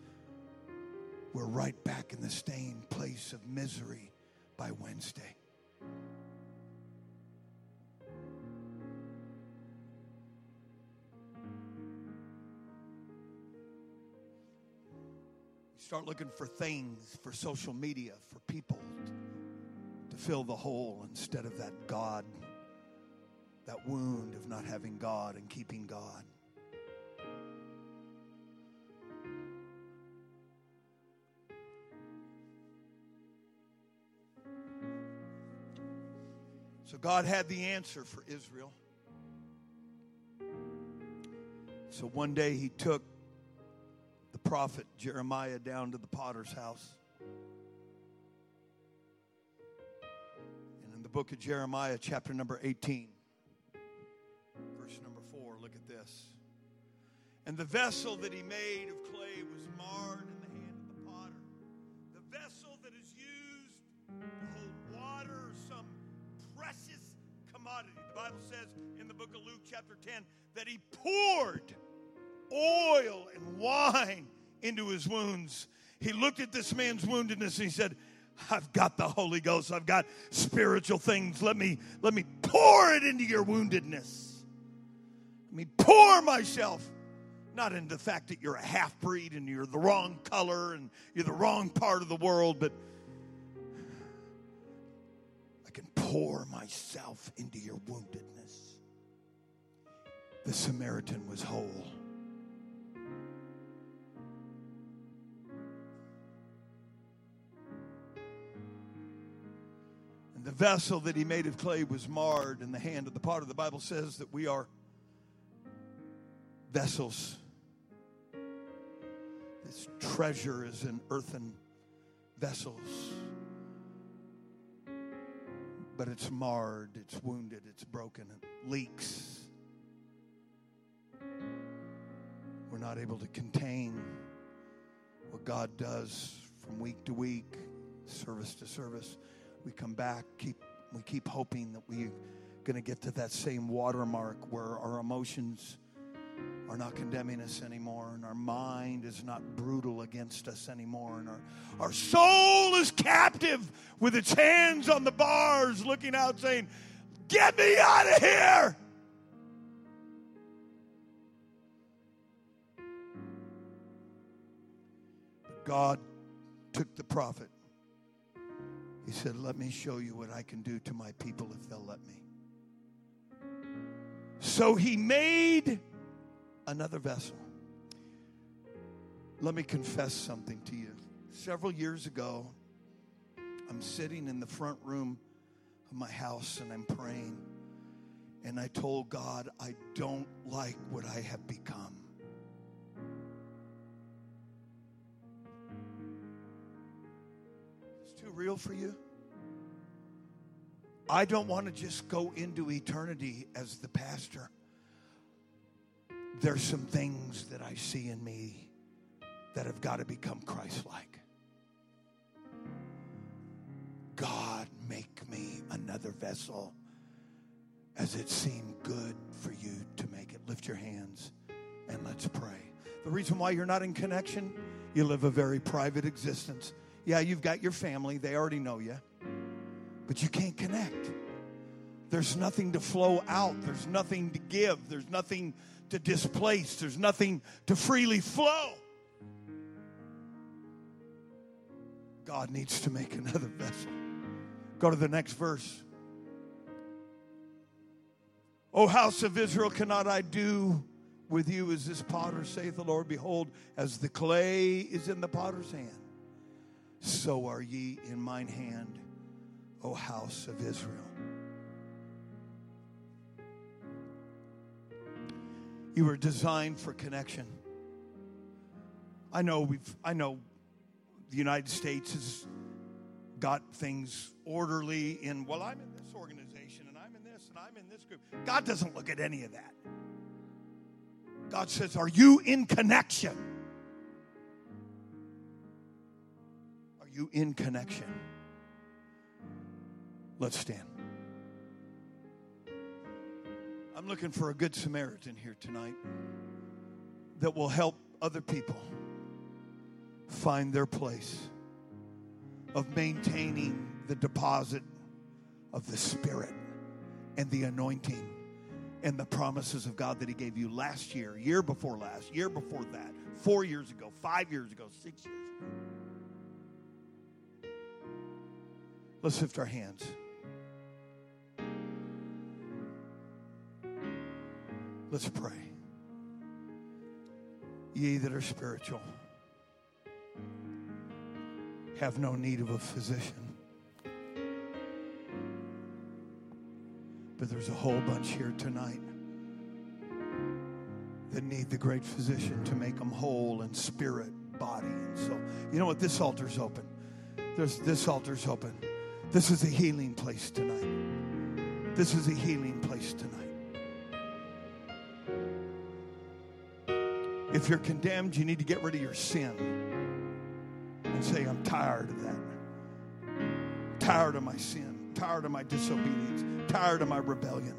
we're right back in the stained place of misery by Wednesday. Start looking for things, for social media, for people to fill the hole instead of that God, that wound of not having God and keeping God. So God had the answer for Israel. So one day he took the prophet Jeremiah down to the potter's house. And in the book of Jeremiah, chapter number 18, verse number 4, look at this. And the vessel that he made of clay was marred in the hand of the potter. The vessel that is used to hold water or some precious commodity. The Bible says in the book of Luke, chapter 10, that he poured oil and wine into his wounds. He looked at this man's woundedness and he said, I've got the Holy Ghost. I've got spiritual things. Let me let me pour it into your woundedness. Let me pour myself not into the fact that you're a half breed and you're the wrong color and you're the wrong part of the world, but I can pour myself into your woundedness. The Samaritan was whole. And the vessel that he made of clay was marred in the hand of the potter. The Bible says that we are vessels. This treasure is in earthen vessels. But it's marred, it's wounded, it's broken, it leaks. We're not able to contain what God does from week to week, service to service. We come back, keep we keep hoping that we're going to get to that same watermark where our emotions are not condemning us anymore, and our mind is not brutal against us anymore, and our, our soul is captive with its hands on the bars, looking out, saying, Get me out of here! But God took the prophet. He said, Let me show you what I can do to my people if they'll let me. So he made another vessel. Let me confess something to you. Several years ago, I'm sitting in the front room of my house and I'm praying. And I told God, I don't like what I have become. Real for you. I don't want to just go into eternity as the pastor there's some things that I see in me that have got to become Christ like. God, make me another vessel as it seemed good for you to make it. Lift your hands and let's pray. The reason why you're not in connection, you live a very private existence. Yeah, you've got your family, they already know you, but you can't connect. There's nothing to flow out, there's nothing to give, there's nothing to displace, there's nothing to freely flow. God needs to make another vessel. Go to the next verse. O house of Israel, cannot I do with you as this potter, saith the Lord? Behold, as the clay is in the potter's hand, so are ye in mine hand, O house of Israel. You were designed for connection. I know we've I know the United States has got things orderly in well I'm in this organization and I'm in this and I'm in this group. God doesn't look at any of that. God says, "Are you in connection?" You in connection? Let's stand. I'm looking for a good Samaritan here tonight that will help other people find their place of maintaining the deposit of the Spirit and the anointing and the promises of God that He gave you last year, year before last, year before that, four years ago, five years ago, six years ago. Let's lift our hands. Let's pray. Ye that are spiritual have no need of a physician. But there's a whole bunch here tonight that need the great physician to make them whole in spirit, body. And so, you know what? This altar's open. There's, this altar's open. This is a healing place tonight. This is a healing place tonight. If you're condemned, you need to get rid of your sin and say, I'm tired of that. Tired of my sin, tired of my disobedience, tired of my rebellion.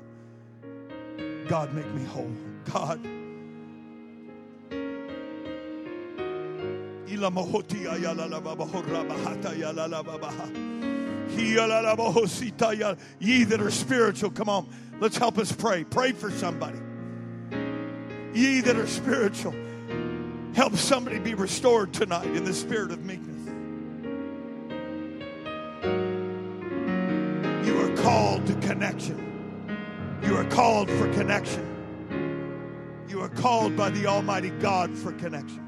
God, make me whole. God, La mohotia ya la la ba ba ho ra ba hata ya la la Ye that are spiritual, come on, let's help us pray. Pray for somebody. Ye that are spiritual, help somebody be restored tonight in the spirit of meekness. You are called to connection. You are called for connection. You are called by the Almighty God for connection.